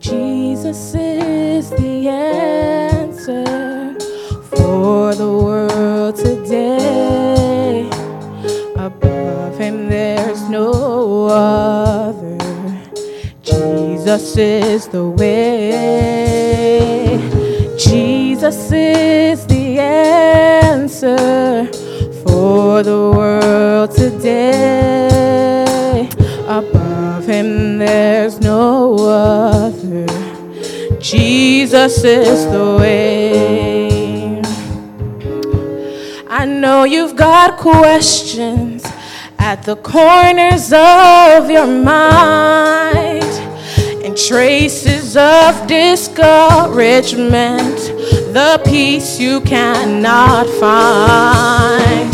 Jesus is the answer for the world today. Above him, there's no other. Jesus is the way. Jesus is the answer for the world today. Him, there's no other. Jesus is the way. I know you've got questions at the corners of your mind and traces of discouragement, the peace you cannot find.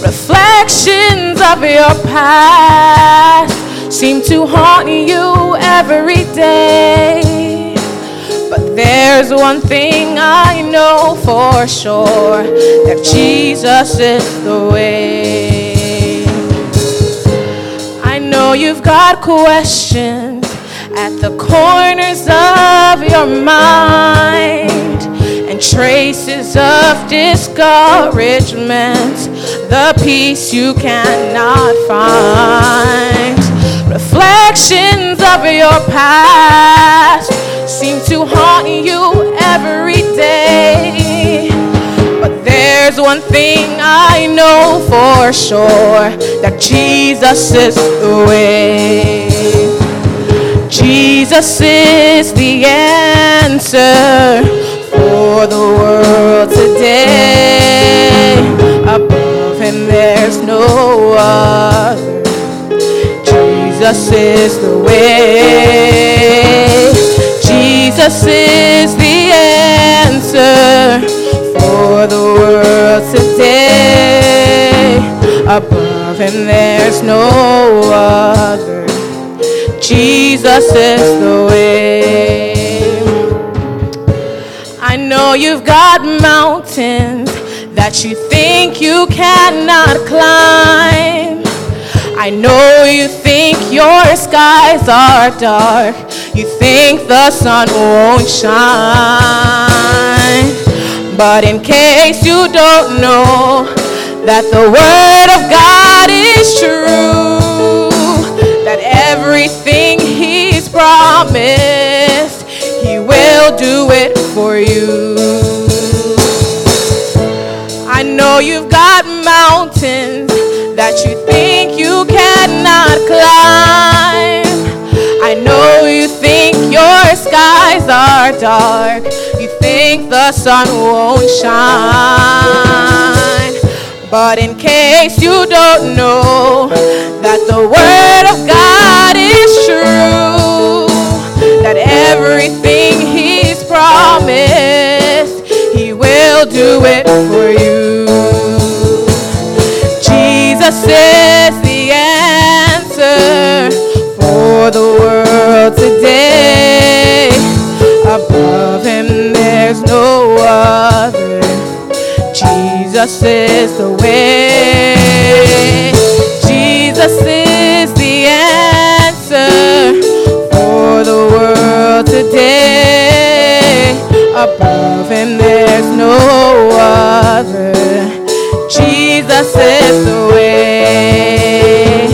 Reflections of your past seem to haunt you every day. But there's one thing I know for sure that Jesus is the way. I know you've got questions at the corners of your mind and traces of discouragement, the peace you cannot find. Reflections of your past seem to haunt you every day. But there's one thing I know for sure that Jesus is the way. Jesus is the answer for the world today. Above him, there's no other. Jesus is the way. Jesus is the answer for the world today. Above him, there's no other. Jesus is the way. I know you've got mountains that you think you cannot climb. I know you think your skies are dark. You think the sun won't shine. But in case you don't know that the word of God is true, that everything he's promised, he will do it for you. I know you've got mountains that you think you cannot climb. I know you think your skies are dark. You think the sun won't shine. But in case you don't know that the word of God is true, that everything he's promised, he will do it for you. Jesus is the answer for the world today. Above him, there's no other. Jesus is the way. Jesus is the answer for the world today. Above him, there's no other. Jesus is the way.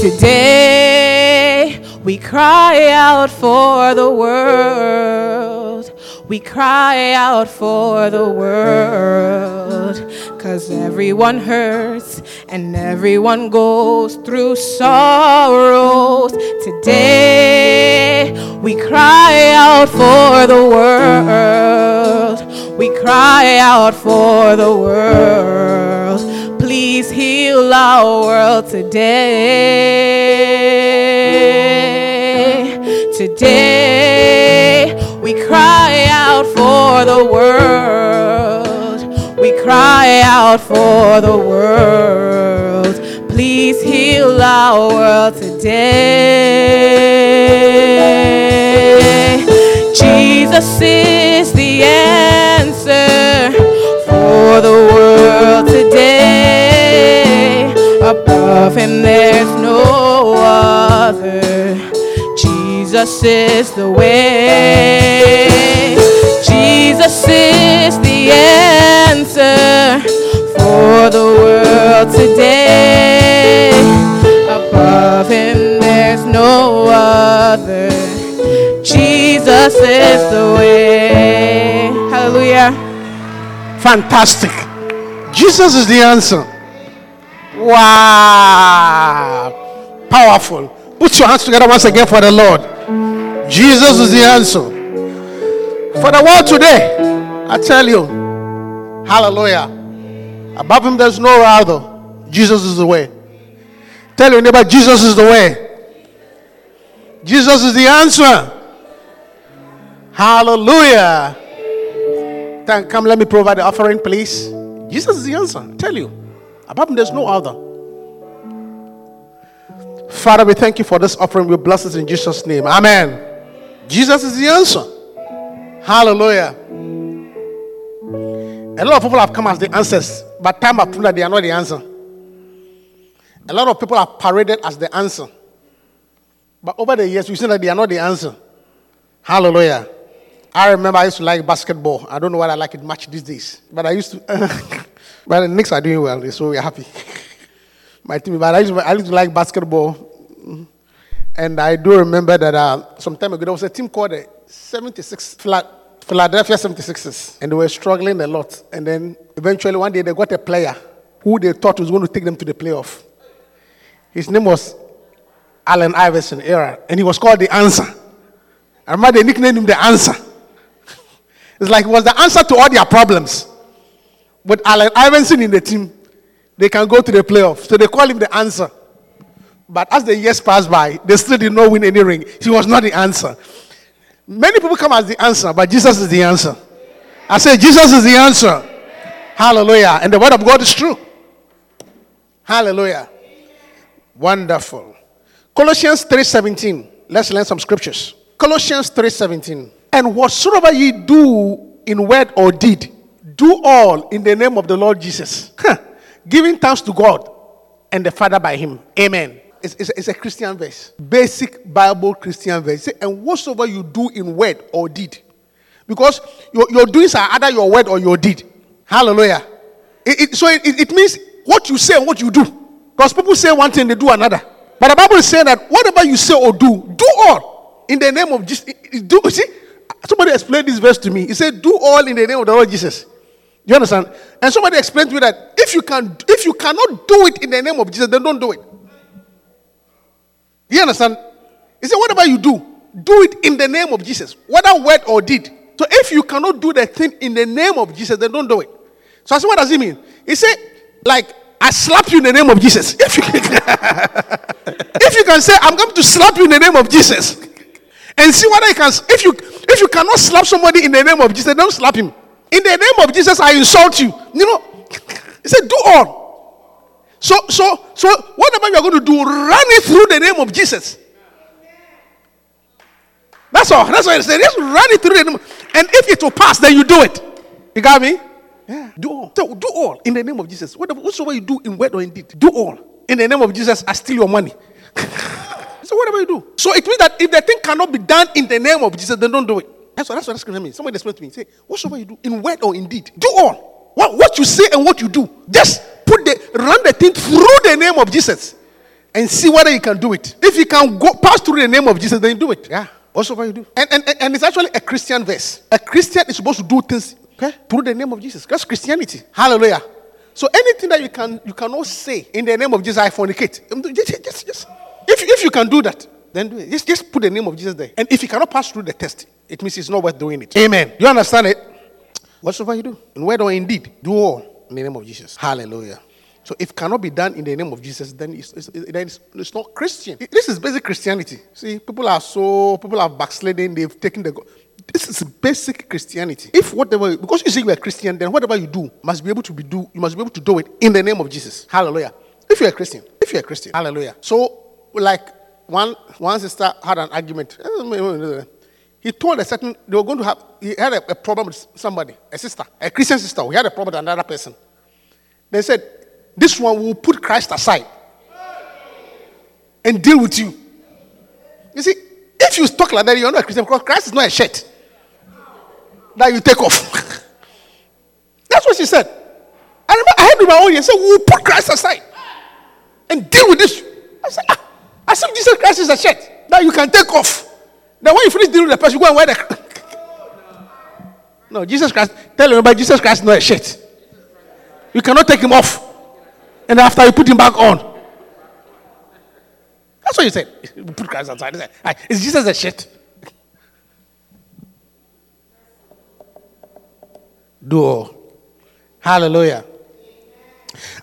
Today we cry out for the world. We cry out for the world. Cause everyone hurts and everyone goes through sorrows. Today, we cry out for. We cry out for the world. Please heal our world today. Today, we cry out for the world. We cry out for the world. Please heal our world today. Jesus is the answer for the world today. Above him, there's no other. Jesus is the way. Jesus is the answer for the world today. Above him, there's no other. Jesus is the way. Hallelujah. Fantastic. Jesus is the answer. Wow. Powerful. Put your hands together once again for the Lord. Jesus is the answer. For the world today, I tell you, hallelujah. Above him, there's no other. Jesus is the way. Tell your neighbor, Jesus is the way. Jesus is the answer. Hallelujah. Come, let me provide the offering, please. Jesus is the answer. I tell you. Above him, there's no other. Father, we thank you for this offering. We bless it in Jesus' name. Amen. Jesus is the answer. Hallelujah. A lot of people have come as the answers, but time have proven that they are not the answer. A lot of people are paraded as the answer. But over the years, we've seen that they are not the answer. Hallelujah. I remember I used to like basketball. I don't know why I like it much these days. But I used to. but the Knicks are doing well, so we're happy. My team, but I used, to, I used to like basketball. And I do remember that uh, some time ago there was a team called the 76 Phila- Philadelphia 76ers, and they were struggling a lot. And then eventually one day they got a player who they thought was going to take them to the playoff. His name was Allen Iverson era, and he was called the Answer. I remember they nicknamed him the Answer. It's like it was the answer to all their problems. With Allen Iverson in the team, they can go to the playoffs. So they call him the answer. But as the years passed by, they still did not win any ring. He was not the answer. Many people come as the answer, but Jesus is the answer. I say, Jesus is the answer. Hallelujah. And the word of God is true. Hallelujah. Wonderful. Colossians 3:17. Let's learn some scriptures. Colossians 3:17. And whatsoever ye do in word or deed, do all in the name of the Lord Jesus. Huh. Giving thanks to God and the Father by him. Amen. It's, it's, it's a Christian verse. Basic Bible Christian verse. And whatsoever you do in word or deed. Because your, your doings are either your word or your deed. Hallelujah. It, it, so it, it means what you say and what you do. Because people say one thing, they do another. But the Bible is saying that whatever you say or do, do all in the name of Jesus. Do, see, somebody explained this verse to me. He said, Do all in the name of the Lord Jesus. You understand? And somebody explained to me that if you can if you cannot do it in the name of Jesus, then don't do it. You understand? He said, whatever you do, do it in the name of Jesus, whether word or deed. So if you cannot do the thing in the name of Jesus, then don't do it. So I said, what does it mean? He said, like, I slap you in the name of Jesus. If you, can, if you can say, I'm going to slap you in the name of Jesus, and see whether you can, if you if you cannot slap somebody in the name of Jesus, don't slap him. In the name of Jesus, I insult you. You know, he said, do all. So, so, so, whatever you are going to do, run it through the name of Jesus. That's all. That's what he said. Just run it through the name. And if it will pass, then you do it. You got me? Yeah. Do all. So do all in the name of Jesus. Whatever, whatsoever you do in word or in deed, do all. In the name of Jesus, I steal your money. So whatever you do. So it means that if the thing cannot be done in the name of Jesus, then don't do it. That's what that's what that scripture means. Somebody explain to me. Say, whatsoever you do, in word or in deed, do all. What, what you say and what you do. Just put the run the thing through the name of Jesus. and see whether you can do it. If you can go pass through the name of Jesus, then you do it. Yeah. Whatsoever you do. And, and, and it's actually a Christian verse. A Christian is supposed to do things okay, through the name of Jesus. That's Christianity. Hallelujah. So anything that you can you cannot say in the name of Jesus, I fornicate. Um, just, just, just, if, if you can do that, then do it. Just, just put the name of Jesus there. And if you cannot pass through the test, it means it's not worth doing it. Amen. You understand it? Whatsoever you do, in word or indeed, do all in the name of Jesus. Hallelujah. So if cannot be done in the name of Jesus, then it's, it's, then it's, it's not Christian. This is basic Christianity. See, people are so people are backsliding. They've taken the. This is basic Christianity. If whatever, because you say you are a Christian, then whatever you do must be able to be do. You must be able to do it in the name of Jesus. Hallelujah. If you're a Christian, if you're a Christian, Hallelujah. So, like one one sister had an argument. He told a certain they were going to have. He had a, a problem with somebody, a sister, a Christian sister. We had a problem with another person. They said, this one will put Christ aside and deal with you. You see, if you talk like that, you're not a Christian because Christ is not a shirt that you take off. That's what she said. I remember I heard with my own ears, said, We'll put Christ aside and deal with this. I said, ah, I said, Jesus Christ is a shirt that you can take off. Then when you finish dealing with the person, you go and wear the. no, Jesus Christ, tell everybody, Jesus Christ is not a shirt. You cannot take him off and after you put him back on. That's what you said. You put Christ outside. Is Jesus a shit? Do. Hallelujah.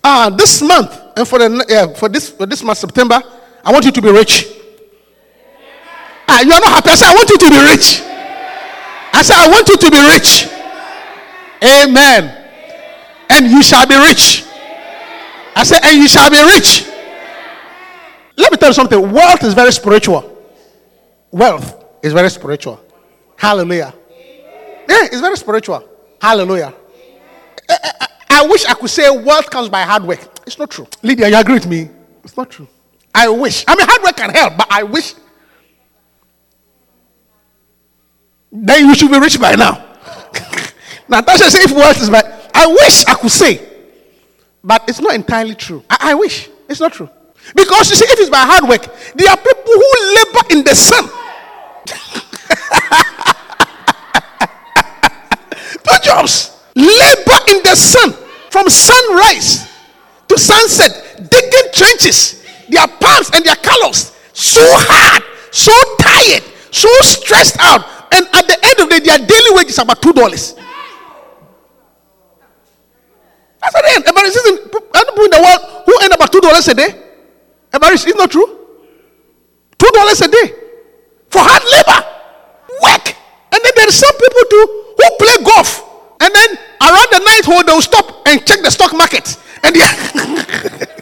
Ah, this month and for the yeah, for this for this month September, I want you to be rich. Ah, you are not happy. I said I want you to be rich. I said I want you to be rich. Amen. And you shall be rich. I said, and you shall be rich. Let me tell you something. Wealth is very spiritual. Wealth is very spiritual. Hallelujah. Yeah, it's very spiritual. Hallelujah. I, I, I, wish I could say wealth comes by hard work. It's not true. Lydia, you agree with me? It's not true. I wish. I mean, hard work can help, but I wish. Then you should be rich by now. Natasha said, if wealth is by. I wish I could say but it's not entirely true. I, I wish. It's not true. Because you see, if it's by hard work, there are people who labor in the sun. Two jobs. Labor in the sun from sunrise to sunset, digging trenches. Their palms and their colors so hard, so tired, so stressed out. And at the end of the day, their daily wage is about two dollars. Then, Evaris isn't people in the world who earn about two dollars a day. Evaris, is not true? Two dollars a day for hard labor, work. And then there are some people too who play golf. And then around the night hole, they'll stop and check the stock market. And they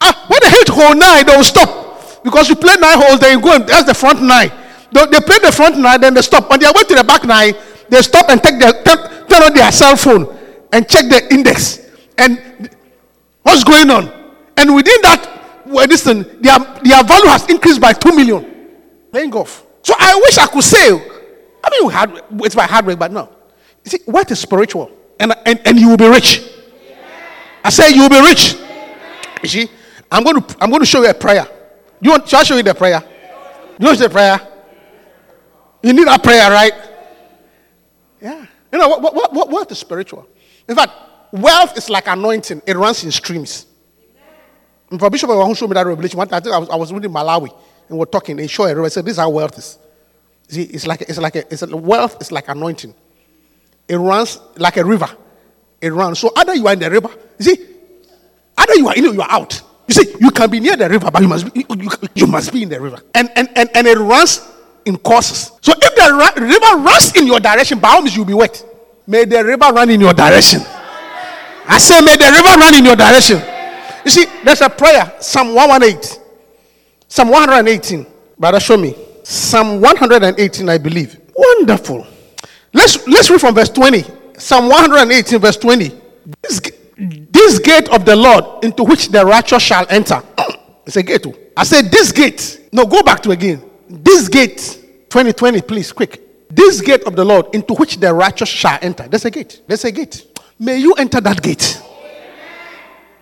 uh, when they hit hole nine, they'll stop. Because you play nine holes, then you go and that's the front nine. They, they play the front nine, then they stop. On their way to the back nine, they stop and take their, turn, turn on their cell phone and check the index and what's going on. And within that, well, listen, their, their value has increased by 2 million. Playing golf. So I wish I could say, I mean, it's by hard work, but no. You see, what is spiritual? And, and, and you will be rich. I say you will be rich. You see, I'm going to, I'm going to show you a prayer. You want, shall I show you the prayer? You want the prayer? You need a prayer, right? Yeah. You know, what, what, what, what is spiritual? In fact, wealth is like anointing, it runs in streams. And for Bishop who showed me that revelation, I think I was, I was reading Malawi and we're talking, and showed I said, This is how wealth is. See, it's like, it's like a, it's a, wealth is like anointing. It runs like a river. It runs. So either you are in the river, see, either you are in you are out. You see, you can be near the river, but you must be, you, you must be in the river. And, and, and, and it runs in courses. So if the river runs in your direction, by all means you'll be wet. May the river run in your direction. I say, may the river run in your direction. You see, there's a prayer, Psalm 118. Psalm 118. Brother, show me. Psalm 118, I believe. Wonderful. Let's let's read from verse 20. Psalm 118, verse 20. This, this gate of the Lord into which the righteous shall enter. it's a gate. Oh. I said, This gate. No, go back to again. This gate. 2020, please, quick. This gate of the Lord into which the righteous shall enter. There's a gate. There's a gate. May you enter that gate.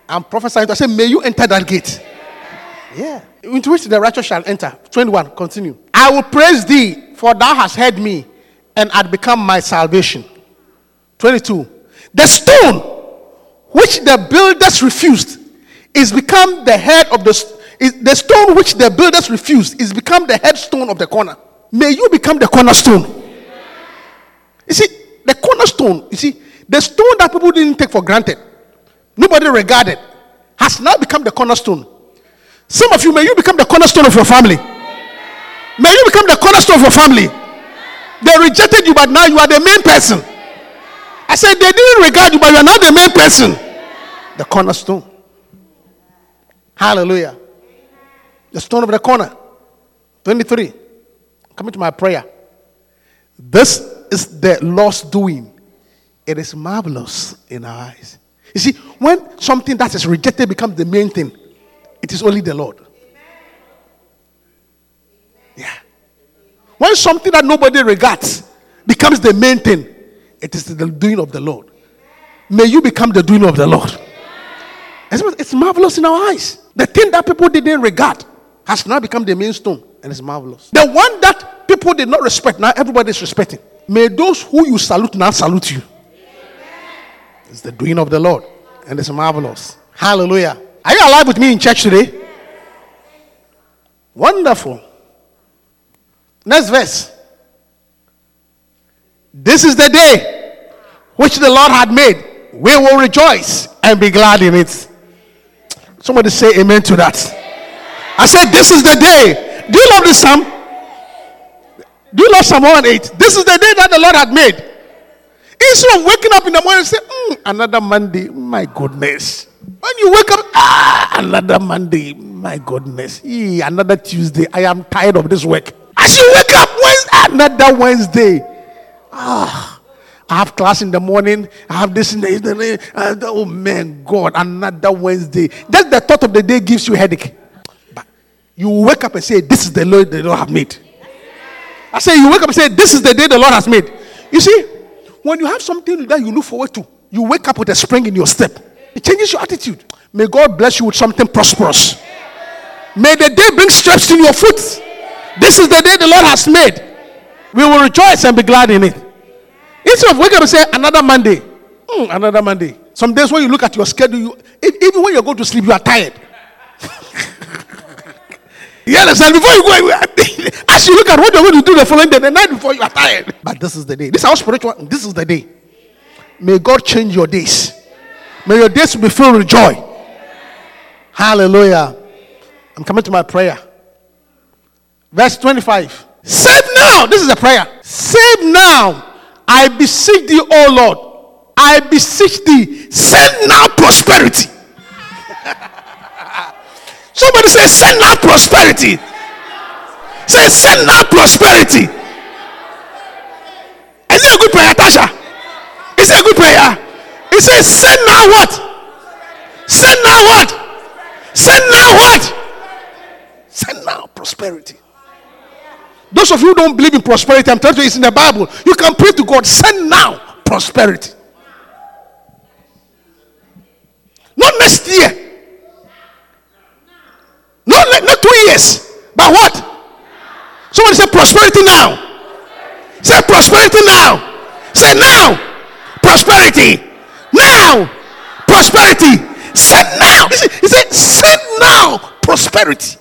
I'm prophesying. I say, may you enter that gate. Yeah. Into which the righteous shall enter. 21. Continue. I will praise thee, for thou hast heard me, and had become my salvation. 22. The stone which the builders refused is become the head of the the stone which the builders refused is become the headstone of the corner. May you become the cornerstone. You see, the cornerstone, you see, the stone that people didn't take for granted, nobody regarded, has now become the cornerstone. Some of you, may you become the cornerstone of your family. May you become the cornerstone of your family. They rejected you, but now you are the main person. I said they didn't regard you, but you are not the main person. The cornerstone. Hallelujah. The stone of the corner. 23. Coming to my prayer. This is the Lord's doing. It is marvelous in our eyes. You see, when something that is rejected becomes the main thing, it is only the Lord. Yeah. When something that nobody regards becomes the main thing, it is the doing of the Lord. May you become the doing of the Lord. It's marvelous in our eyes. The thing that people didn't regard has now become the main stone, and it's marvelous. The one that people did not respect, now everybody is respecting. May those who you salute now salute you. It's the doing of the Lord, and it's marvelous. Hallelujah. Are you alive with me in church today? Wonderful. Next verse. This is the day which the Lord had made. We will rejoice and be glad in it. Somebody say amen to that. I said, This is the day. Do you love this psalm? Do you love Psalm 108? This is the day that the Lord had made. Instead of waking up in the morning and say, mm, another Monday, my goodness. When you wake up, ah, another Monday, my goodness. Ee, another Tuesday, I am tired of this work. As you wake up, Wednesday, another Wednesday. Ah, I have class in the morning. I have this in the evening. Oh man, God, another Wednesday. Just the thought of the day gives you headache. But you wake up and say, This is the Lord the Lord have made. I say, You wake up and say, This is the day the Lord has made. You see, when you have something that you look forward to, you wake up with a spring in your step. It changes your attitude. May God bless you with something prosperous. May the day bring steps in your foot. This is the day the Lord has made. We will rejoice and be glad in it. Instead of waking up and say another Monday, hmm, another Monday. Some days when you look at your schedule, you, even when you go to sleep, you are tired. you understand? Before you go, as you look at what you're going to do the following day, the night before, you are tired. But this is the day. This is how spiritual. This is the day. May God change your days. May your days be filled with joy. Hallelujah. I'm coming to my prayer. Verse 25. Save now. This is a prayer. Save now. I beseech thee, O Lord. I beseech thee. Send now prosperity. Somebody say, Send now prosperity. Say, Send now prosperity. Is it a good prayer, Tasha? Is it a good prayer? He says, Send now what? Send now what? Send now what? Send now prosperity. Those of you who don't believe in prosperity, I'm telling you, it's in the Bible. You can pray to God, send now prosperity. Not next year. Not, not two years. But what? Somebody say prosperity now. Say prosperity now. Say now. Prosperity. Now. Prosperity. Send now. He said, send now prosperity.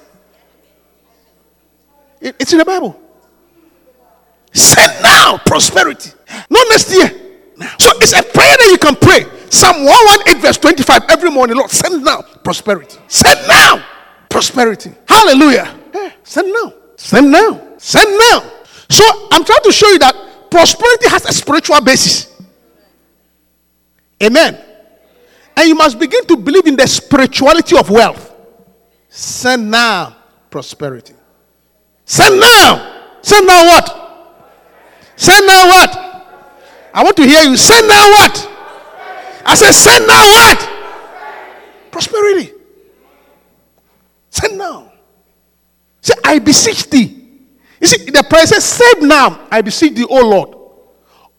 It's in the Bible. Send now prosperity. Not next year. So it's a prayer that you can pray. Psalm 118, verse 25, every morning, Lord, send now prosperity. Send now prosperity. Hallelujah. Yeah, send now. Send now. Send now. So I'm trying to show you that prosperity has a spiritual basis. Amen. And you must begin to believe in the spirituality of wealth. Send now prosperity. Send now. Send now what? Send now what? I want to hear you. Send now what? I said, send now what? Prosperity. Send now. Say, I beseech thee. You see, the prayer says, Save now, I beseech thee, O Lord.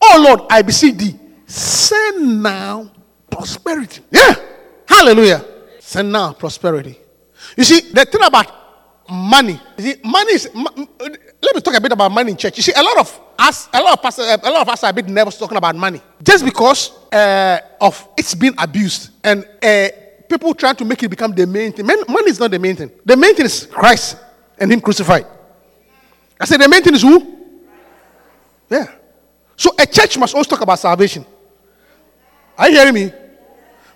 Oh Lord, I beseech thee. Send now prosperity. Yeah. Hallelujah. Send now prosperity. You see, the thing about money, see, money is. Let me talk a bit about money in church. You see, a lot of us, a lot of pastors, a lot of us are a bit nervous talking about money, just because uh, of it's being abused and uh, people trying to make it become the main thing. Money is not the main thing. The main thing is Christ and Him crucified. I said the main thing is who? Yeah. So a church must always talk about salvation. Are you hearing me?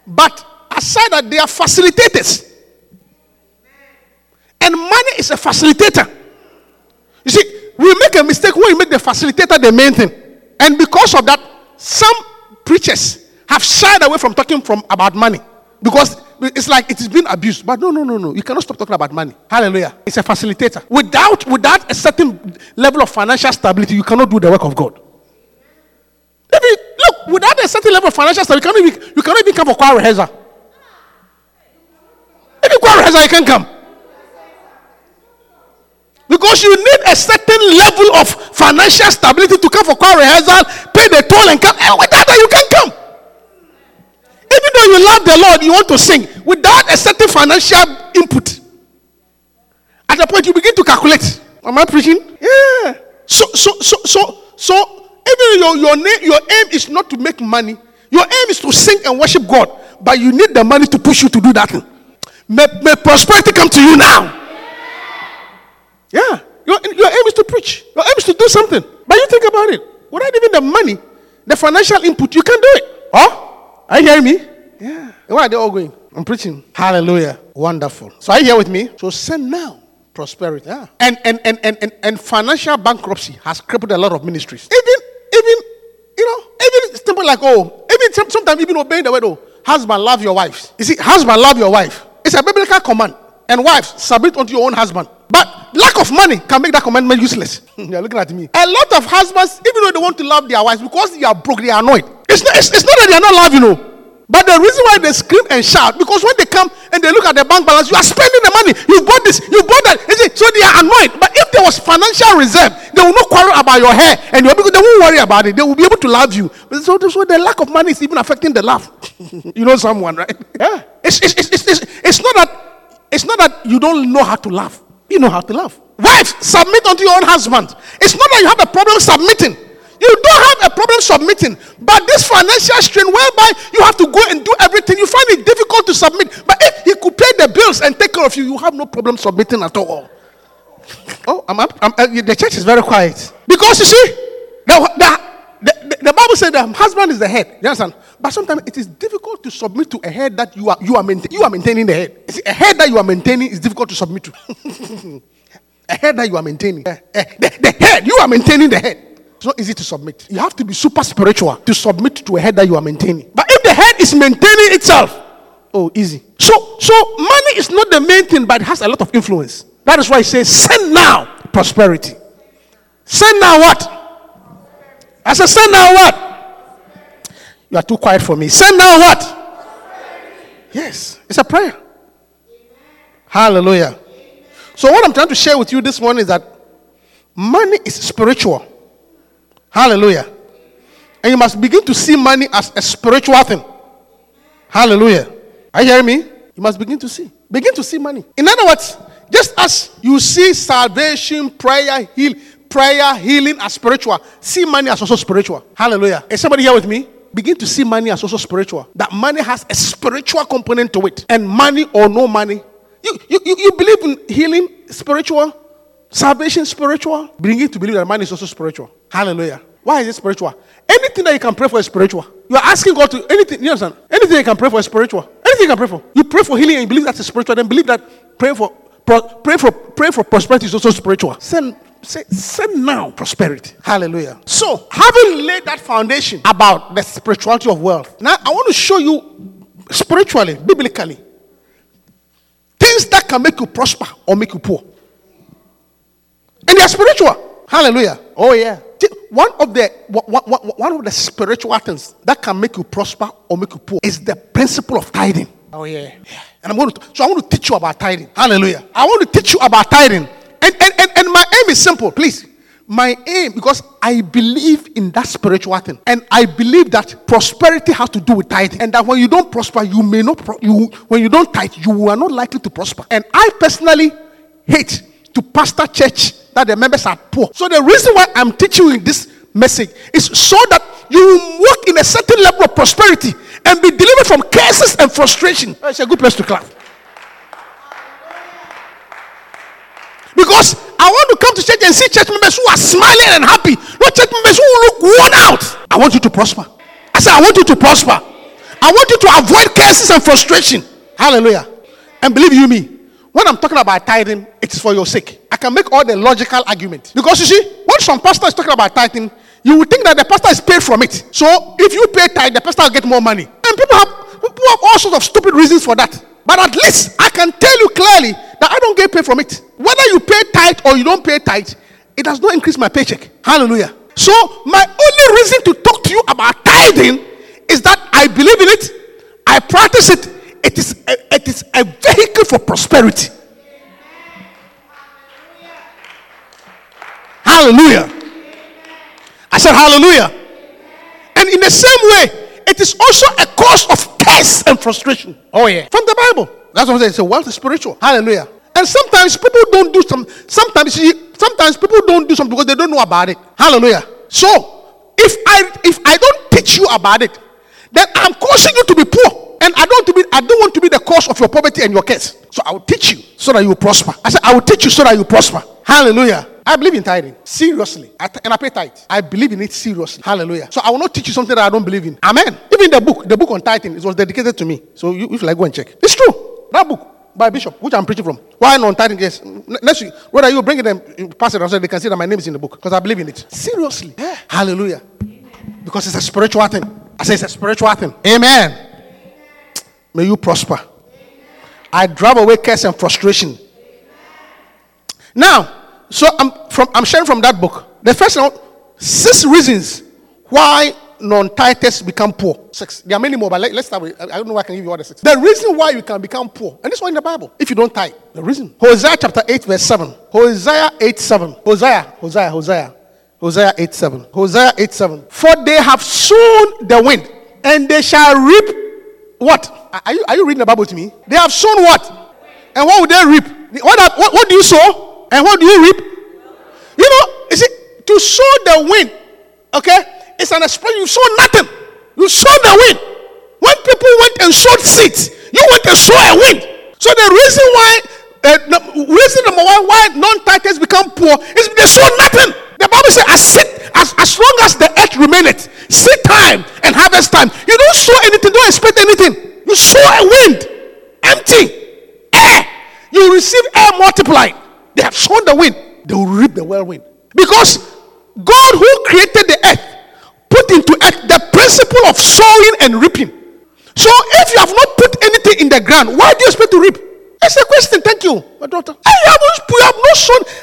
But aside that, they are facilitators. And money is a facilitator. You see, we make a mistake when we make the facilitator the main thing. And because of that, some preachers have shied away from talking from about money. Because it's like it is being abused. But no, no, no, no. You cannot stop talking about money. Hallelujah. It's a facilitator. Without, without a certain level of financial stability, you cannot do the work of God. You, look, without a certain level of financial stability, you cannot even, you cannot even come for choir rehearsal. If you choir rehearsal, you can come. Because you need a certain level of financial stability to come for choir rehearsal, pay the toll, and come. And without that, you can't come. Even though you love the Lord, you want to sing. Without a certain financial input, at the point you begin to calculate. Am I preaching? Yeah. So, so, so, so, so, even your your name, your aim is not to make money. Your aim is to sing and worship God, but you need the money to push you to do that. May, may prosperity come to you now. Yeah. Your, your aim is to preach. Your aim is to do something. But you think about it. Without even the money, the financial input, you can't do it. Oh? Are you hearing me? Yeah. Where are they all going? I'm preaching. Hallelujah. Wonderful. So are you here with me? So send now prosperity. Yeah. And and, and, and, and and financial bankruptcy has crippled a lot of ministries. Even even you know, even simple like oh, even sometimes even obeying the word oh, husband love your wives. You see, husband love your wife. It's a biblical command. And wives submit unto your own husband. But lack of money can make that commandment useless. You're looking at me. A lot of husbands, even though they want to love their wives, because they are broke, they are annoyed. It's not, it's, it's not that they are not loving, you know. But the reason why they scream and shout, because when they come and they look at the bank balance, you are spending the money. You bought this, you bought that. You see, so they are annoyed. But if there was financial reserve, they will not quarrel about your hair, and you'll be, they won't worry about it. They will be able to love you. But so, so the lack of money is even affecting the love. you know someone, right? Yeah. It's, it's, it's, it's, it's, it's not that it's not that you don't know how to love. You know how to love. Wife, submit unto your own husband. It's not that you have a problem submitting. You don't have a problem submitting. But this financial strain whereby you have to go and do everything, you find it difficult to submit. But if he could pay the bills and take care of you, you have no problem submitting at all. Oh, I'm, up- I'm, uh, the church is very quiet. Because you see, the, the, the, the Bible said the husband is the head. You understand? But sometimes it is difficult to submit to a head that you are you are, maintain, you are maintaining the head. See, a head that you are maintaining is difficult to submit to. a head that you are maintaining. Eh, eh, the, the head, you are maintaining the head. It's not easy to submit. You have to be super spiritual to submit to a head that you are maintaining. But if the head is maintaining itself, oh, easy. So, so money is not the main thing, but it has a lot of influence. That is why it says, send now prosperity. Send now what? I said, send now what? You are too quiet for me. Send now what? Yes, it's a prayer. Hallelujah. So, what I'm trying to share with you this morning is that money is spiritual. Hallelujah. And you must begin to see money as a spiritual thing. Hallelujah. Are you hearing me? You must begin to see. Begin to see money. In other words, just as you see salvation, prayer, heal, prayer, healing as spiritual, see money as also spiritual. Hallelujah. Is somebody here with me? Begin to see money as also spiritual. That money has a spiritual component to it. And money or no money. You, you, you, believe in healing, spiritual, salvation, spiritual. Begin to believe that money is also spiritual. Hallelujah. Why is it spiritual? Anything that you can pray for is spiritual. You are asking God to anything. You understand? Anything you can pray for is spiritual. Anything you can pray for. You pray for healing and you believe that's spiritual. Then believe that praying for pro, pray for pray for prosperity is also spiritual. Send say send now prosperity. Hallelujah. So having laid that foundation about the spirituality of wealth, now I want to show you spiritually, biblically, things that can make you prosper or make you poor. And they are spiritual. Hallelujah. Oh, yeah. One of the one of the spiritual things that can make you prosper or make you poor is the principle of tithing. Oh yeah. yeah. And I'm going to so I want to teach you about tithing. Hallelujah. I want to teach you about tithing. And and, and, and my aim is simple, please. my aim, because I believe in that spiritual thing, and I believe that prosperity has to do with tithing, and that when you don't prosper, you may not. Pro- you when you don't tithe, you are not likely to prosper. And I personally hate to pastor church that the members are poor. So the reason why I'm teaching you this message is so that you walk in a certain level of prosperity and be delivered from curses and frustration. It's a good place to clap. Because I want to come to church and see church members who are smiling and happy, not church members who look worn out. I want you to prosper. I said, I want you to prosper. I want you to avoid curses and frustration. Hallelujah. And believe you me, when I'm talking about tithing, it is for your sake. I can make all the logical arguments. Because you see, when some pastor is talking about tithing, you will think that the pastor is paid from it. So if you pay tithe, the pastor will get more money. And people have, people have all sorts of stupid reasons for that. But at least I can tell you clearly that I don't get paid from it. Whether you pay tithe or you don't pay tithe, it does not increase my paycheck. Hallelujah. So my only reason to talk to you about tithing is that I believe in it, I practice it. It is a, it is a vehicle for prosperity. Hallelujah. I said hallelujah. And in the same way, it is also a cause of curse and frustration. Oh yeah. From the Bible. That's what I'm saying. It's a wealth is spiritual. Hallelujah. And sometimes people don't do some. Sometimes you, sometimes people don't do something because they don't know about it. Hallelujah. So if I if I don't teach you about it, then I'm causing you to be poor. And I don't to be I don't want to be the cause of your poverty and your curse. So I will teach you so that you will prosper. I said I will teach you so that you prosper. Hallelujah. I believe in tithing seriously, I t- and I pay tithe. I believe in it seriously. Hallelujah. So I will not teach you something that I don't believe in. Amen. Even the book, the book on tithing, it was dedicated to me. So you, if you like, go and check. It's true. That book by Bishop, which I'm preaching from. Why not tithing? Yes. Next week, whether you bring and pass it outside, they can see that my name is in the book because I believe in it. Seriously. Hallelujah. Because it's a spiritual thing. I say it's a spiritual thing. Amen. May you prosper. I drive away curse and frustration. Now, so I'm from I'm sharing from that book. The first one, six reasons why non-tithers become poor. Six. There are many more, but let, us start with. I don't know why I can give you all the six. The reason why you can become poor, and this one in the Bible, if you don't tithe, the reason. Hosea chapter eight verse seven. Hosea eight seven. Hosea, Hosea, Hosea, Hosea eight seven. Hosea eight seven. For they have sown the wind, and they shall reap what? Are you, are you reading the Bible to me? They have sown what? And what would they reap? What, what, what do you sow? And what do you reap? You know, is it to sow the wind? Okay, it's an expression. You sow nothing. You sow the wind. When people went and sowed seeds, you went and sow a wind. So the reason why, uh, no, reason number one why non-tithers become poor is they sow nothing. The Bible says, as, sit, as, as long as the earth remaineth, seed time and harvest time, you don't sow anything, don't expect anything. You sow a wind, empty, air. You receive air multiplied. They have sown the wind, they will reap the whirlwind. Because God, who created the earth, put into earth the principle of sowing and reaping. So if you have not put anything in the ground, why do you expect to reap? It's a question. Thank you, my daughter. I have not, you have not.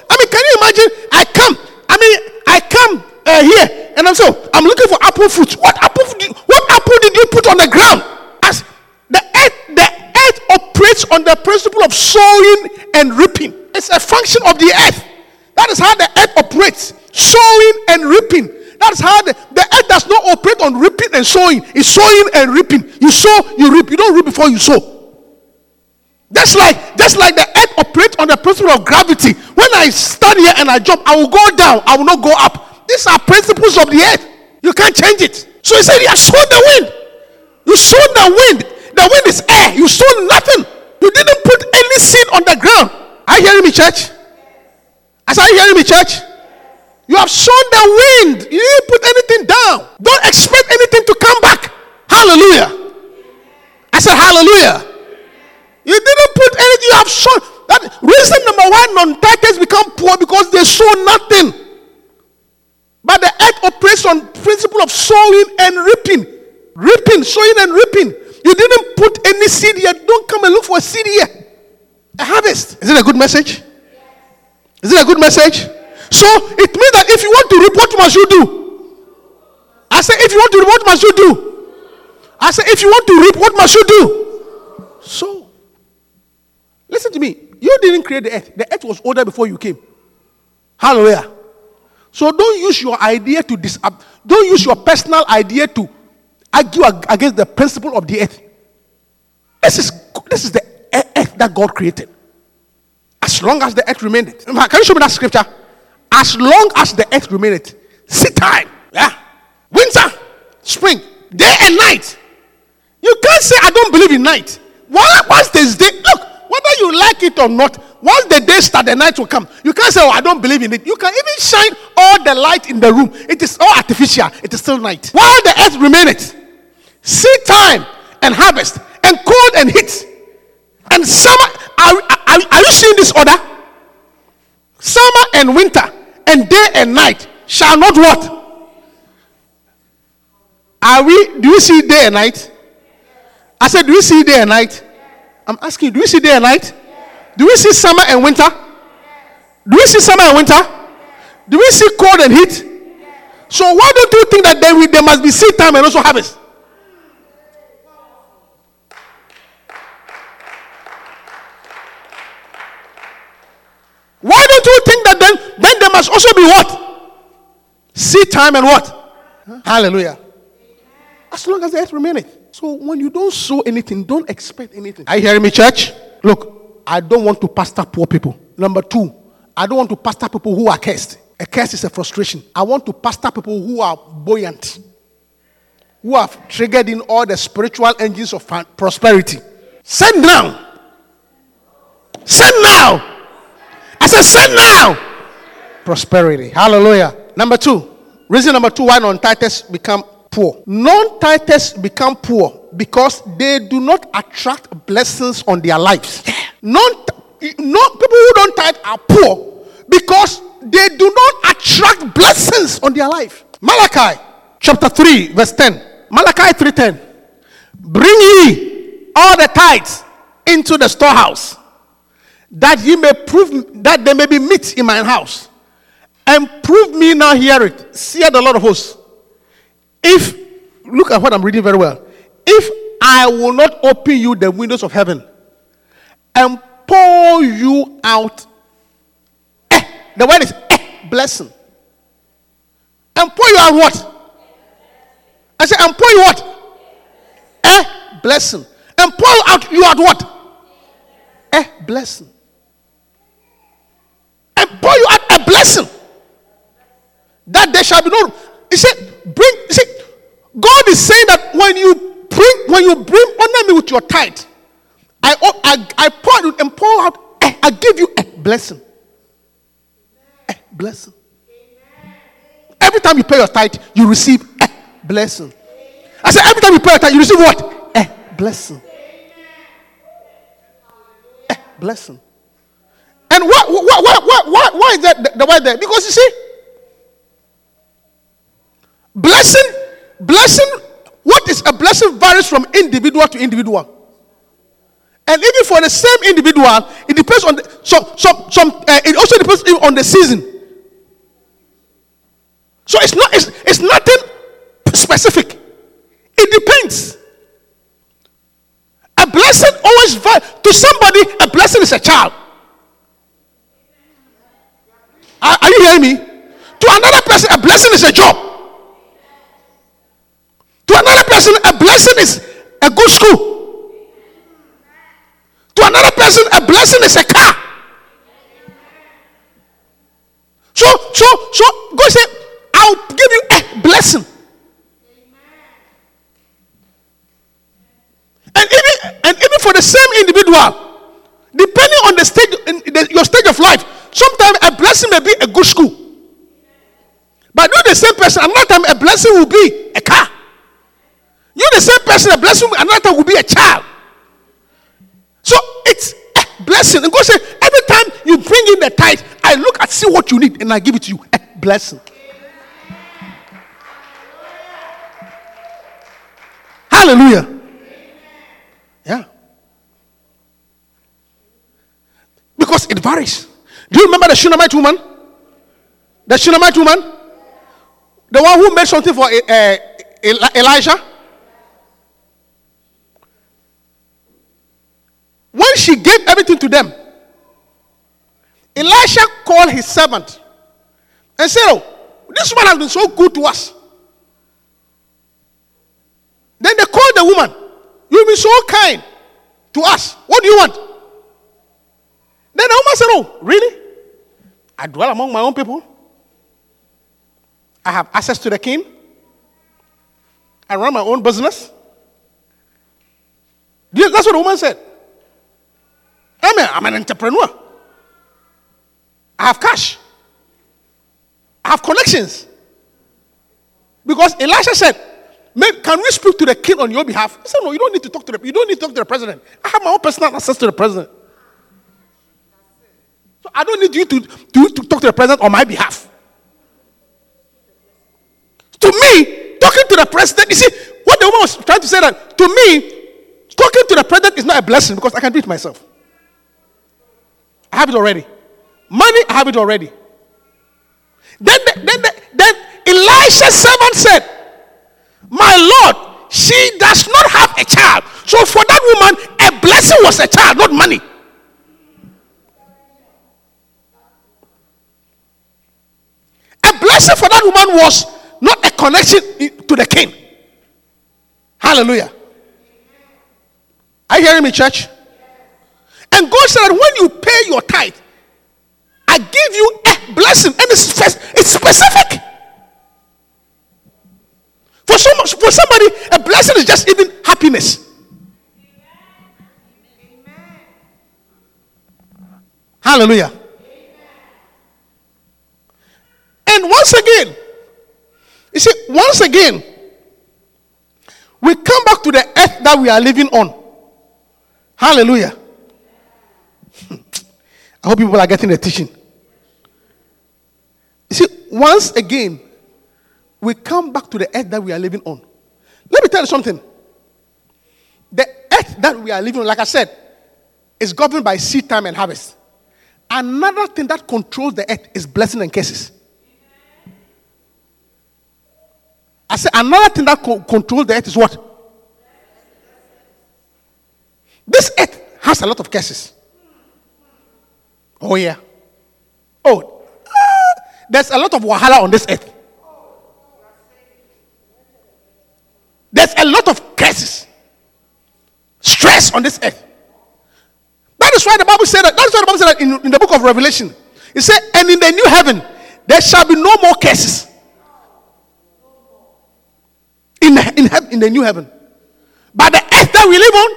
I mean, can you imagine? I come. I mean, I come uh, here, and I'm so I'm looking for apple fruit. What apple? What apple did you put on the ground? As the earth, the earth operates on the principle of sowing and reaping. It's a function of the earth. That is how the earth operates. Sowing and reaping. That's how the, the earth does not operate on reaping and sowing. It's sowing and reaping. You sow, you reap. You don't reap before you sow. Just like, just like the earth operates on the principle of gravity. When I stand here and I jump, I will go down. I will not go up. These are principles of the earth. You can't change it. So he said, You have sown the wind. You sown the wind. The wind is air. You sown nothing. You didn't put any seed on the ground. Are you hearing me, church? I said, Are you hearing me, church? You have shown the wind. You didn't put anything down. Don't expect anything to come back. Hallelujah. I said, Hallelujah. You didn't put anything. You have shown. That reason number one, non-tithers become poor because they sow nothing. But the earth operates on principle of sowing and reaping. Reaping, sowing and reaping. You didn't put any seed here. Don't come and look for a seed here. A harvest. Is it a good message? Is it a good message? So it means that if you want to reap, what must you do? I say, if you want to reap, what must you do? I say, if you want to reap, what must you do? So, listen to me. You didn't create the earth. The earth was older before you came. Hallelujah. So don't use your idea to dis- don't use your personal idea to argue against the principle of the earth. This is this is the earth that God created. As long as the earth remained. Can you show me that scripture? As long as the earth remained, seed time, yeah, winter, spring, day and night. You can't say I don't believe in night. Once there's day, look, whether you like it or not, once the day start, the night will come. You can't say, Oh, I don't believe in it. You can even shine all the light in the room. It is all artificial. It is still night. While the earth remaineth, seed time and harvest, and cold and heat, and summer. Are, are, are you seeing this order? Summer and winter, and day and night shall not what? Are we? Do you see day and night? I said, do you see day and night? I'm asking you, do you see day and night? Do we see summer and winter? Do we see summer and winter? Do we see cold and heat? So why don't you think that there, will- there must be seed time and also harvest? Why don't you think that then, then there must also be what? Seed time and what? Hallelujah. As long as the earth remaineth. So when you don't sow anything, don't expect anything. Are you hearing me, church? Look, I don't want to pastor poor people. Number two, I don't want to pastor people who are cursed. A curse is a frustration. I want to pastor people who are buoyant, who have triggered in all the spiritual engines of prosperity. Send now. Send now. Said, send now. Prosperity. Hallelujah. Number two, reason number two why non-tithers become poor. Non-tithers become poor because they do not attract blessings on their lives. Non, no people who don't tithe are poor because they do not attract blessings on their life. Malachi chapter 3, verse 10. Malachi 3:10. Bring ye all the tithes into the storehouse that ye may prove that there may be meat in mine house. And prove me now, hear it. See the Lord of hosts. If, look at what I'm reading very well. If I will not open you the windows of heaven and pour you out, eh, the word is eh, blessing. And pour you out what? I said, and pour you what? Eh, blessing. And pour out you out what? Eh, blessing. And pour you out a blessing. That there shall be no. He said, bring. He said, God is saying that when you bring, when you bring honor me with your tithe, I I, I pour you and pour out. eh, I give you a blessing. A blessing. Every time you pay your tithe, you receive a blessing. I said, every time you pay your tithe, you receive what? A blessing. A blessing. And what, what, what, what, why is that the, word there? Because you see, blessing, blessing, what is a blessing varies from individual to individual. And even for the same individual, it depends on the, some, some, some, uh, it also depends on the season. So it's not, it's, it's nothing specific. It depends. A blessing always. To somebody, a blessing is a child. Are, are you hearing me? To another person, a blessing is a job. To another person, a blessing is a good school. To another person, a blessing is a car. So, so, so, God said, I'll give you a blessing. And even, and even for the same individual, depending on the stage, in the, your stage of life, sometimes a blessing may be a good school. But you the same person, another time a blessing will be a car. You the same person, a blessing another time will be a child. So it's a blessing. And God said, every time you bring in the tithe, I look and see what you need and I give it to you. A blessing. Hallelujah. Yeah. Because it varies. Do you remember the Shunammite woman? The Shunammite woman? The one who made something for uh, Elijah? When she gave everything to them, Elisha called his servant and said, Oh, this woman has been so good to us. Then they called the woman. You've been so kind to us. What do you want? Then the woman said, Oh, really? I dwell among my own people. I have access to the king. I run my own business. That's what the woman said. I'm, a, I'm an entrepreneur. I have cash. I have connections. Because Elisha said, Can we speak to the king on your behalf? He said, No, you don't need to talk to the you don't need to talk to the president. I have my own personal access to the president. So I don't need you to, to, to talk to the president on my behalf. To me, talking to the president, you see, what the woman was trying to say that to me, talking to the president is not a blessing because I can do it myself. I have it already. Money, I have it already. Then, the, then, the, then Elisha's servant said, My Lord, she does not have a child. So for that woman, a blessing was a child, not money. A blessing for that woman was not a connection to the king. Hallelujah. Are you hearing me, church? And God said when you pay your tithe, I give you a blessing, and it's, it's specific. For, some, for somebody, a blessing is just even happiness. Hallelujah. And once again, you see, once again, we come back to the earth that we are living on. Hallelujah. I hope people are getting the teaching. You see, once again, we come back to the earth that we are living on. Let me tell you something. The earth that we are living on, like I said, is governed by seed time and harvest. Another thing that controls the earth is blessing and curses. I said another thing that co- controls the earth is what? This earth has a lot of curses. Oh yeah. Oh, ah, there's a lot of wahala on this earth. There's a lot of curses, stress on this earth. That is why the Bible said that. That's why the Bible said that in, in the book of Revelation. It said, "And in the new heaven, there shall be no more curses." In in, the new heaven, but the earth that we live on.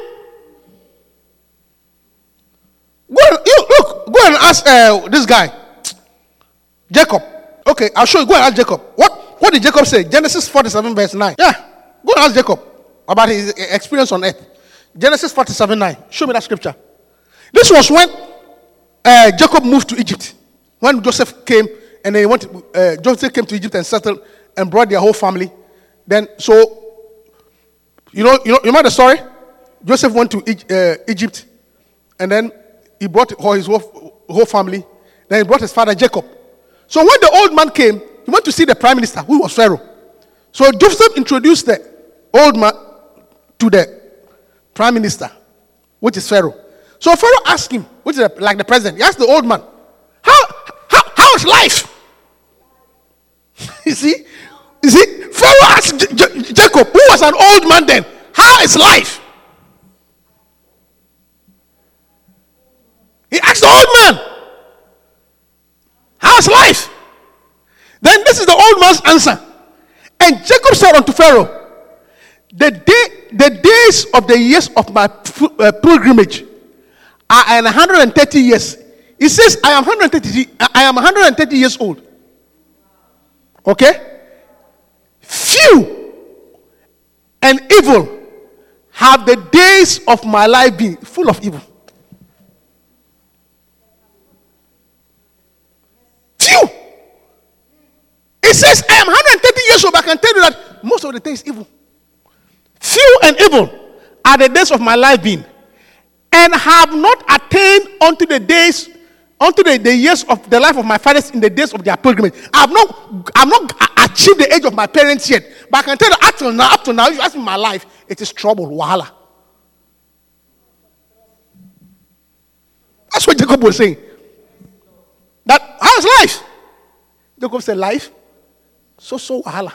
Go and, you, look, go and ask uh, this guy, Jacob. Okay, I'll show you. Go and ask Jacob. What, what did Jacob say? Genesis 47, verse 9. Yeah, go and ask Jacob about his uh, experience on earth. Genesis 47, 9. Show me that scripture. This was when uh, Jacob moved to Egypt. When Joseph came and he went, uh, Joseph came to Egypt and settled and brought their whole family. Then, so, you know, you know, you remember the story? Joseph went to uh, Egypt and then he brought his whole, whole family. Then he brought his father Jacob. So when the old man came, he went to see the prime minister, who was Pharaoh. So Joseph introduced the old man to the prime minister, which is Pharaoh. So Pharaoh asked him, which is like the president, he asked the old man, How, how, how is life? you see? You see? Pharaoh asked J- J- Jacob, who was an old man then, How is life? He asked the old man, How's life? Then this is the old man's answer. And Jacob said unto Pharaoh, The day, the days of the years of my uh, pilgrimage are an 130 years. He says, I am 130, I am 130 years old. Okay? Few and evil have the days of my life been full of evil. Few. It says, I am 130 years old, I can tell you that most of the days evil. Few and evil are the days of my life been, and have not attained unto the days, unto the, the years of the life of my fathers in the days of their pilgrimage. I have not, I have not achieved the age of my parents yet, but I can tell you up till now, up to now, if you ask me my life, it is trouble, wahala. That's what Jacob was saying. That how's life? Jacob said, Life So, so, wahala.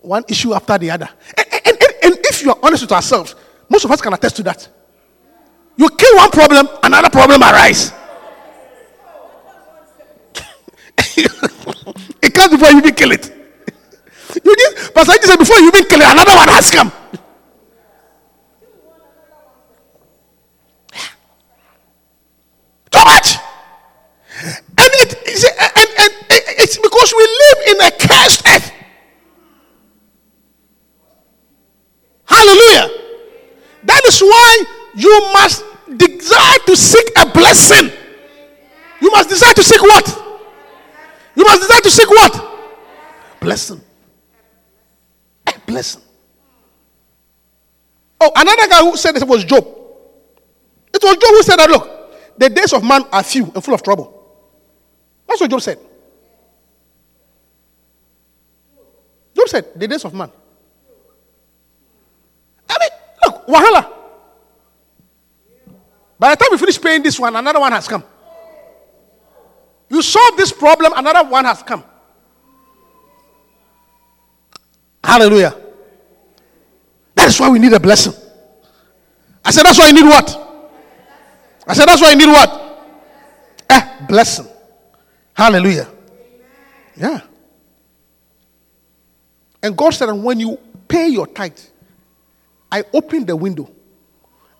One issue after the other. And, and, and, and if you are honest with ourselves, most of us can attest to that. You kill one problem, another problem arises. it comes before you even kill it. You did, Pastor I said before you even kill it, another one has come. Too much. And, it, and, and it's because we live in a cursed earth. Hallelujah. That is why you must desire to seek a blessing. You must desire to seek what? You must desire to seek what? Blessing. A blessing. Oh, another guy who said this was Job. It was Job who said that look, the days of man are few and full of trouble. That's what Job said. Job said, the days of man. I mean, look, Wahala. By the time we finish paying this one, another one has come. You solve this problem, another one has come. Hallelujah. That is why we need a blessing. I said, that's why you need what? I said, that's why you need what? Eh, blessing. Hallelujah. Yeah. And God said, and when you pay your tithe, I open the window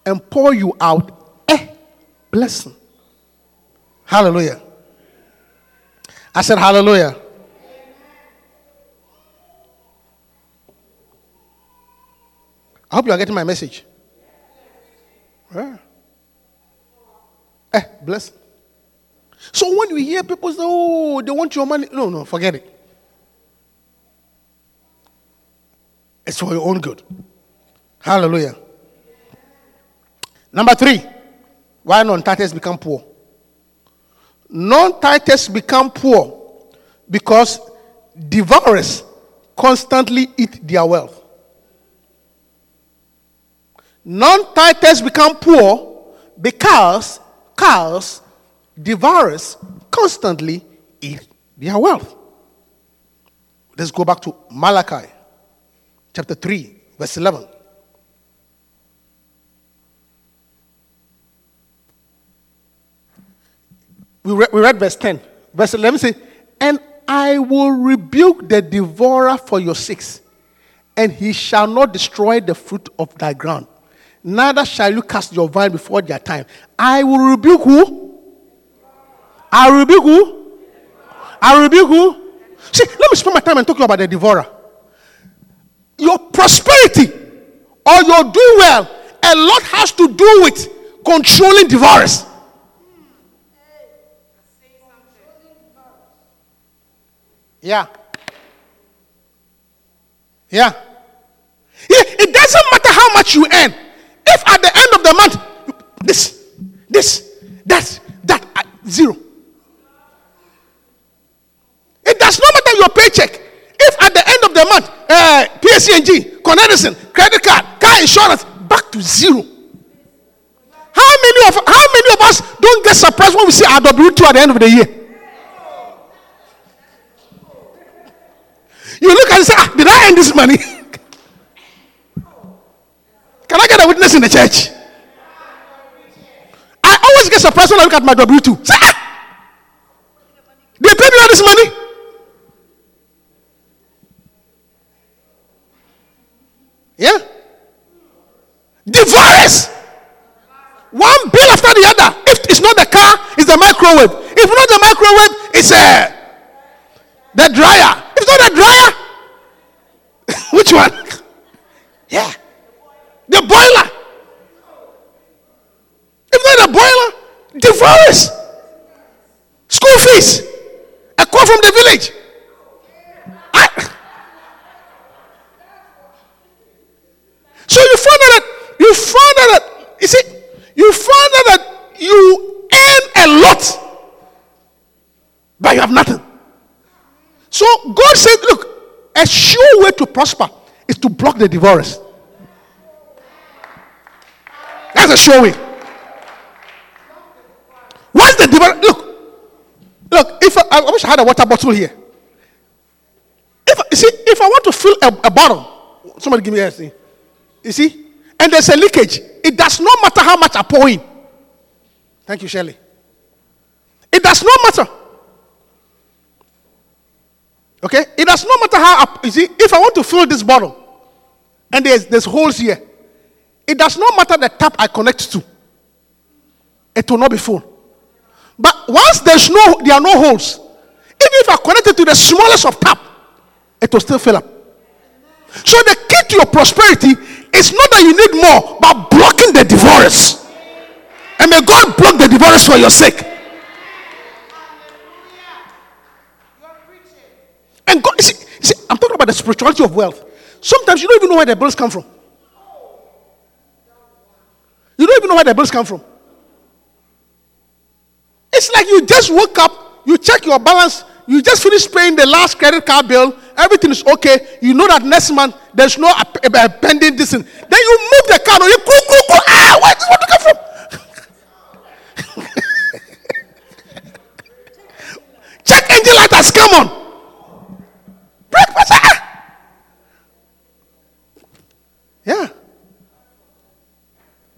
and pour you out a blessing. Hallelujah. I said, Hallelujah. I hope you are getting my message. Yeah. Eh, bless. So when you hear people say, oh, they want your money, no, no, forget it. It's for your own good. Hallelujah. Number three, why non tithes become poor? Non tithes become poor because devourers constantly eat their wealth. Non tithes become poor because cows devourers constantly eat their wealth. Let's go back to Malachi chapter 3, verse 11. We read, we read verse 10. Verse 11 says, And I will rebuke the devourer for your sakes, and he shall not destroy the fruit of thy ground. Neither shall you cast your vine before their time. I will rebuke who? I rebuke who? I rebuke who? See, let me spend my time and talk about the devourer. Your prosperity or your doing well, a lot has to do with controlling devourers. Yeah. Yeah. It doesn't matter how much you earn. If at the end of the month, this, this, that, that, uh, zero. It does not matter your paycheck. If at the end of the month, uh, PSE&G, Edison, credit card, car insurance, back to zero. How many of how many of us don't get surprised when we see our W two at the end of the year? You look and say, ah, did I earn this money? Can I get a witness in the church? I always get surprised when I look at my W 2. Say, ah, they pay me all this money? Yeah? Divorce. One bill after the other. If it's not the car, it's the microwave. If not the microwave, it's uh, the dryer. If not the dryer, which one? yeah. The boiler. If not the boiler, divorce. A call from the village. I, so you find out that you find out that you see you find out that you earn a lot, but you have nothing. So God said, look, a sure way to prosper is to block the divorce. That's a sure way. Once the divorce, look, look, if I, I wish I had a water bottle here. If you see, if I want to fill a, a bottle. Somebody give me a thing. You see? And there's a leakage. It does not matter how much I pour in. Thank you, Shirley. It does not matter. Okay? It does not matter how, I, you see, if I want to fill this bottle and there's, there's holes here, it does not matter the tap I connect to. It will not be full. But once there's no, there are no holes, even if I connect it to the smallest of tap, it will still fill up. So the key to your prosperity is not that you need more, but blocking the divorce. And may God block the divorce for your sake. And God, see, see, I'm talking about the spirituality of wealth. Sometimes you don't even know where the bills come from. You don't even know where the bills come from. It's like you just woke up, you check your balance, you just finished paying the last credit card bill, everything is okay. You know that next month there's no uh, uh, pending this. Then you move the car, you go, go, go, ah, where did it come from? check engine light has come on. Pressure. Ah. Yeah.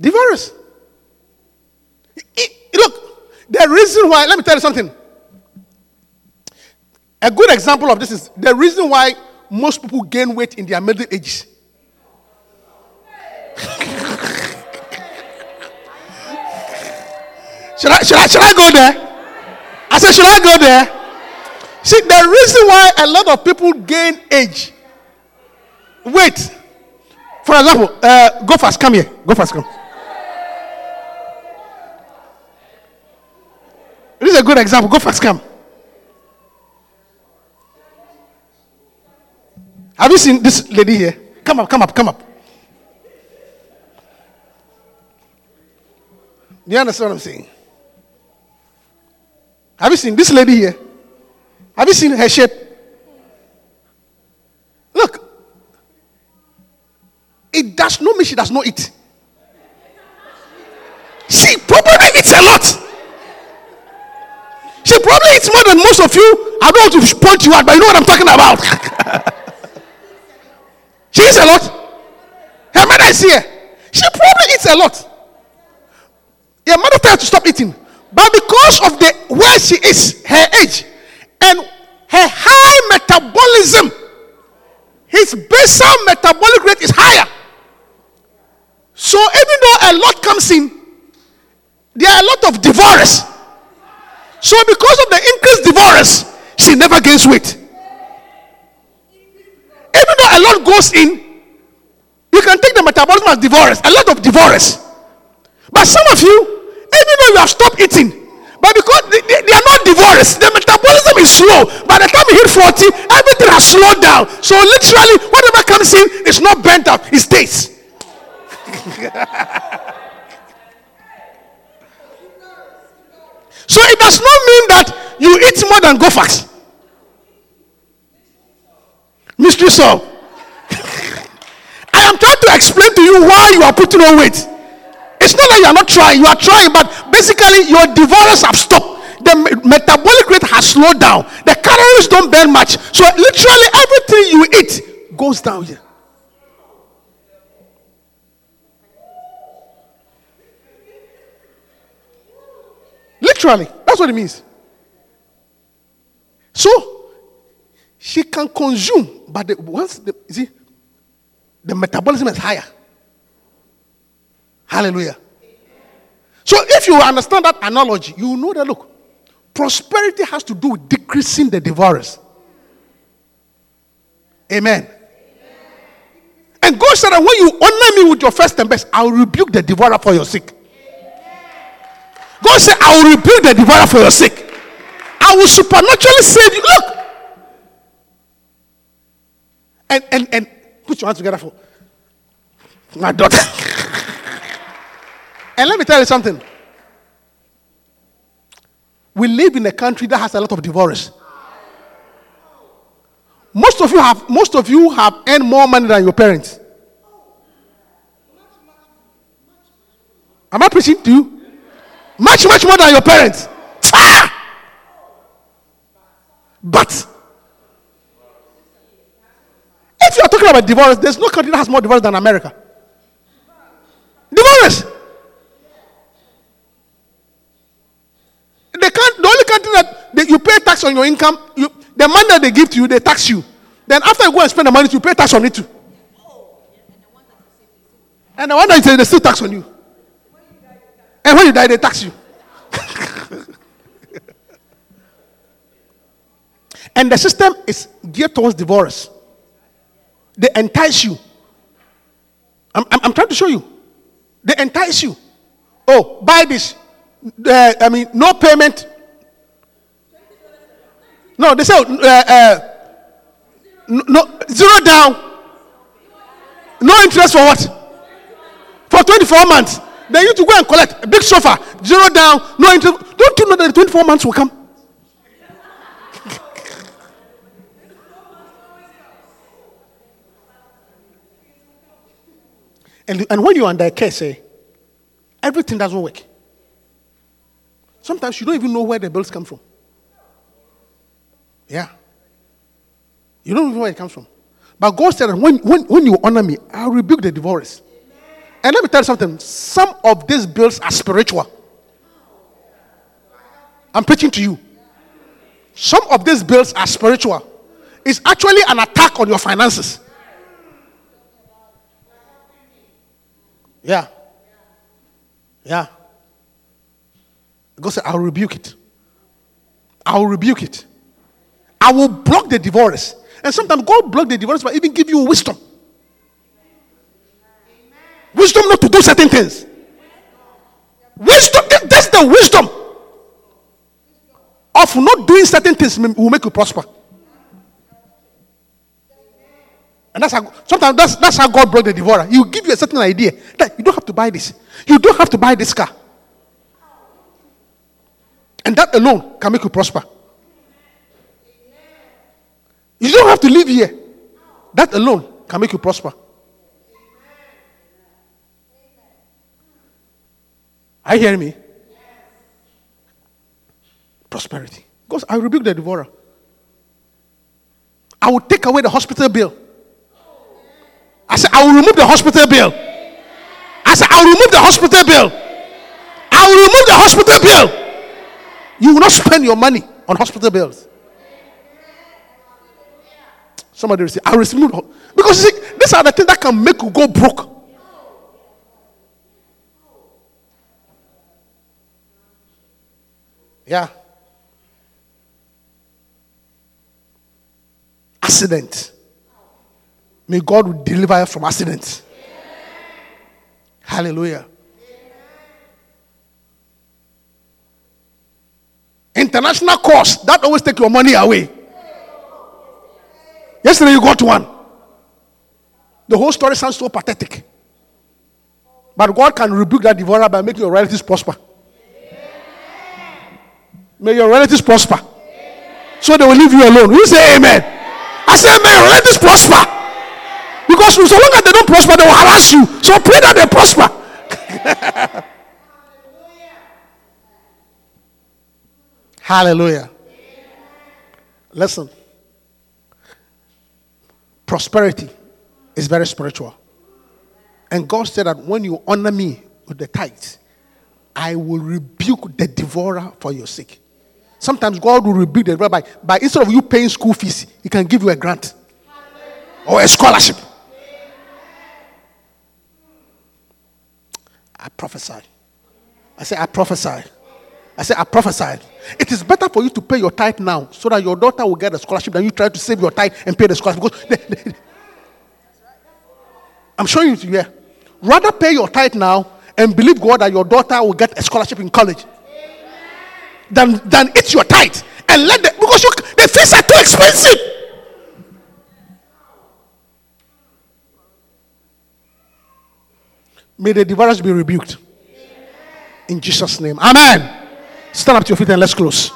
Divorce. The reason why, let me tell you something. A good example of this is the reason why most people gain weight in their middle ages. should, I, should, I, should I go there? I said, should I go there? See, the reason why a lot of people gain age. Wait. For example, uh, go fast, come here. Go fast, come. This is a good example. Go fast, come. Have you seen this lady here? Come up, come up, come up. Do you understand what I'm saying? Have you seen this lady here? Have you seen her shape? Look, it does not mean she does not eat. She probably eats a lot. Eats more than most of you. I don't want to point you out, but you know what I'm talking about. She eats a lot. Her mother is here. She probably eats a lot. Her mother her to stop eating. But because of the where she is, her age, and her high metabolism, his basal metabolic rate is higher. So even though a lot comes in, there are a lot of divorce. So because of the increased divorce, she never gains weight. Even though a lot goes in, you can take the metabolism as divorce, a lot of divorce. But some of you, even though you have stopped eating, but because they, they, they, are not divorced, the metabolism is slow. By the time you hit 40, everything has slowed down. So literally, whatever comes in is not burnt up, it stays. so it does not mean that you eat more than go fast. Mystery solved. I am trying to explain to you why you are putting on weight. It's not that you are not trying, you are trying, but basically your divorce have stopped. The metabolic rate has slowed down. The calories don't burn much. So literally everything you eat goes down here. Literally, that's what it means. So she can consume, but the, once the, see, the metabolism is higher. Hallelujah. So if you understand that analogy, you know that look, prosperity has to do with decreasing the divorce. Amen. And God said that when you honor me with your first and best, I will rebuke the devourer for your sake. God said, I will rebuild the devourer for your sake. I will supernaturally save you. Look, and, and, and put your hands together for my daughter. and let me tell you something. We live in a country that has a lot of divorce. Most of you have most of you have earned more money than your parents. Am I preaching to you? Much, much more than your parents. But if you are talking about divorce, there's no country that has more divorce than America. Divorce. They can't. The only country that they, you pay tax on your income, you, the money that they give to you, they tax you. Then after you go and spend the money, you pay tax on it too. And the one that they still tax on you. When you die, they tax you. and the system is geared towards divorce. They entice you. I'm, I'm, I'm trying to show you. They entice you. Oh, buy this. Uh, I mean, no payment. No, they say uh, uh, no zero down. No interest for what? For 24 months. Then you to go and collect a big sofa, zero down, no interest. Don't you know that the 24 months will come? and, and when you're under case, eh, everything doesn't work. Sometimes you don't even know where the bills come from. Yeah. You don't even know where it comes from. But God said when, when, when you honor me, I'll rebuke the divorce. And let me tell you something. Some of these bills are spiritual. I'm preaching to you. Some of these bills are spiritual. It's actually an attack on your finances. Yeah. Yeah. God said, I'll rebuke it. I'll rebuke it. I will block the divorce. And sometimes God block the divorce by even give you wisdom. Wisdom not to do certain things. Wisdom, that's the wisdom of not doing certain things will make you prosper. And that's how sometimes that's, that's how God brought the devourer. He will give you a certain idea that you don't have to buy this. You don't have to buy this car. And that alone can make you prosper. You don't have to live here. That alone can make you prosper. Are you hearing me? Prosperity. Because I rebuke the devourer. I will take away the hospital bill. I said, I will remove the hospital bill. I said, I will remove the hospital bill. I will remove the hospital bill. You will not spend your money on hospital bills. Somebody will say, I will remove because see, these are the things that can make you go broke. Yeah. Accident. May God deliver from accidents. Hallelujah. International course that always take your money away. Yesterday you got one. The whole story sounds so pathetic. But God can rebuke that devourer by making your relatives prosper. May your relatives prosper. So they will leave you alone. You say amen. I say, may your relatives prosper. Because so long as they don't prosper, they will harass you. So pray that they prosper. Hallelujah. Listen. Prosperity is very spiritual. And God said that when you honor me with the tithes, I will rebuke the devourer for your sake. Sometimes God will rebuke the rabbi by instead of you paying school fees, He can give you a grant or a scholarship. I prophesy. I say, I prophesy. I say, I prophesy. It is better for you to pay your tithe now so that your daughter will get a scholarship than you try to save your tithe and pay the scholarship. Because they, they, I'm showing you here. Rather pay your tithe now and believe God that your daughter will get a scholarship in college than, than eat your tithe and let the because you, the fees are too expensive. May the devourers be rebuked. In Jesus' name. Amen. Stand up to your feet and let's close.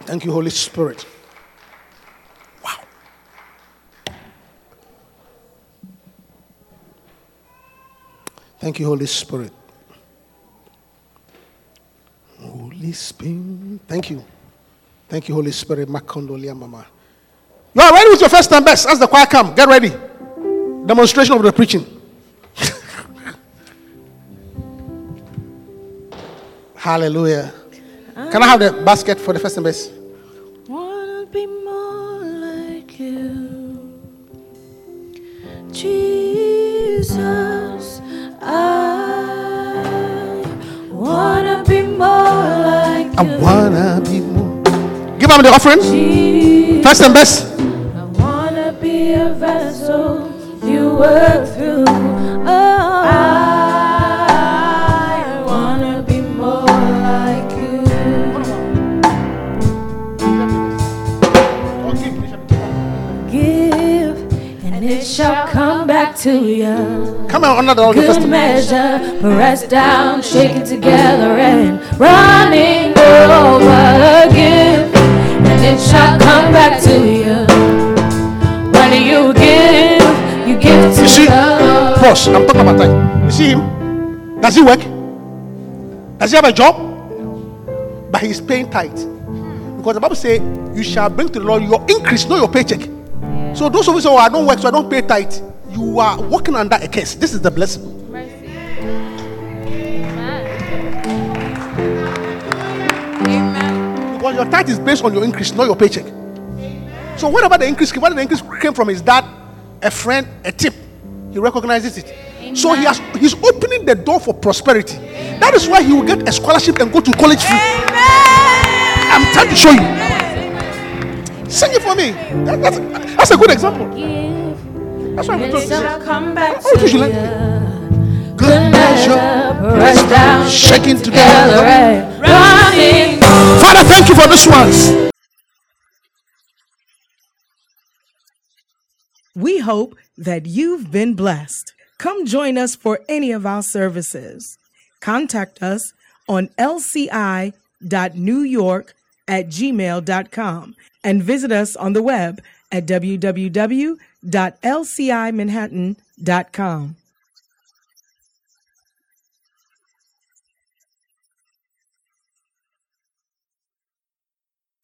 Thank you, Holy Spirit. Wow. Thank you, Holy Spirit. Holy Spirit. Thank you. Thank you, Holy Spirit. Makondolia mama. You are ready with your first time best. As the choir come, get ready. Demonstration of the preaching. Hallelujah. Can I have the basket for the first time best? Wanna be more like you, Jesus. I wanna be like I wanna be more. Give them the offering. Jesus. First and best. I wanna be a vessel you work through. Oh, I it shall come back to you. Come on the altar first. Good measure, pressed down, shaken together, and running over. again. and it shall come back to you. When you give, you give to You see, pause. I'm talking about time. You see him? Does he work? Does he have a job? But he's paying tight. Because the Bible says, You shall bring to the Lord your increase, not your paycheck. So those of you who say, Oh, I don't work, so I don't pay tithe. You are working under a curse. This is the blessing. Because your tithe is based on your increase, not your paycheck. Amen. So whatever the increase, whether the increase came from his dad, a friend, a tip, he recognizes it. So he has he's opening the door for prosperity. That is why he will get a scholarship and go to college free. I'm trying to show you. Sing it for me. That- that's, that's a good example. That's why I'm and talking. it shall come back Oh, to you should you. let Good measure, pressed down, shaking together, together. running Father, thank you for this ones. We hope that you've been blessed. Come join us for any of our services. Contact us on lci.newyork at gmail.com and visit us on the web at www.lcimanhattan.com.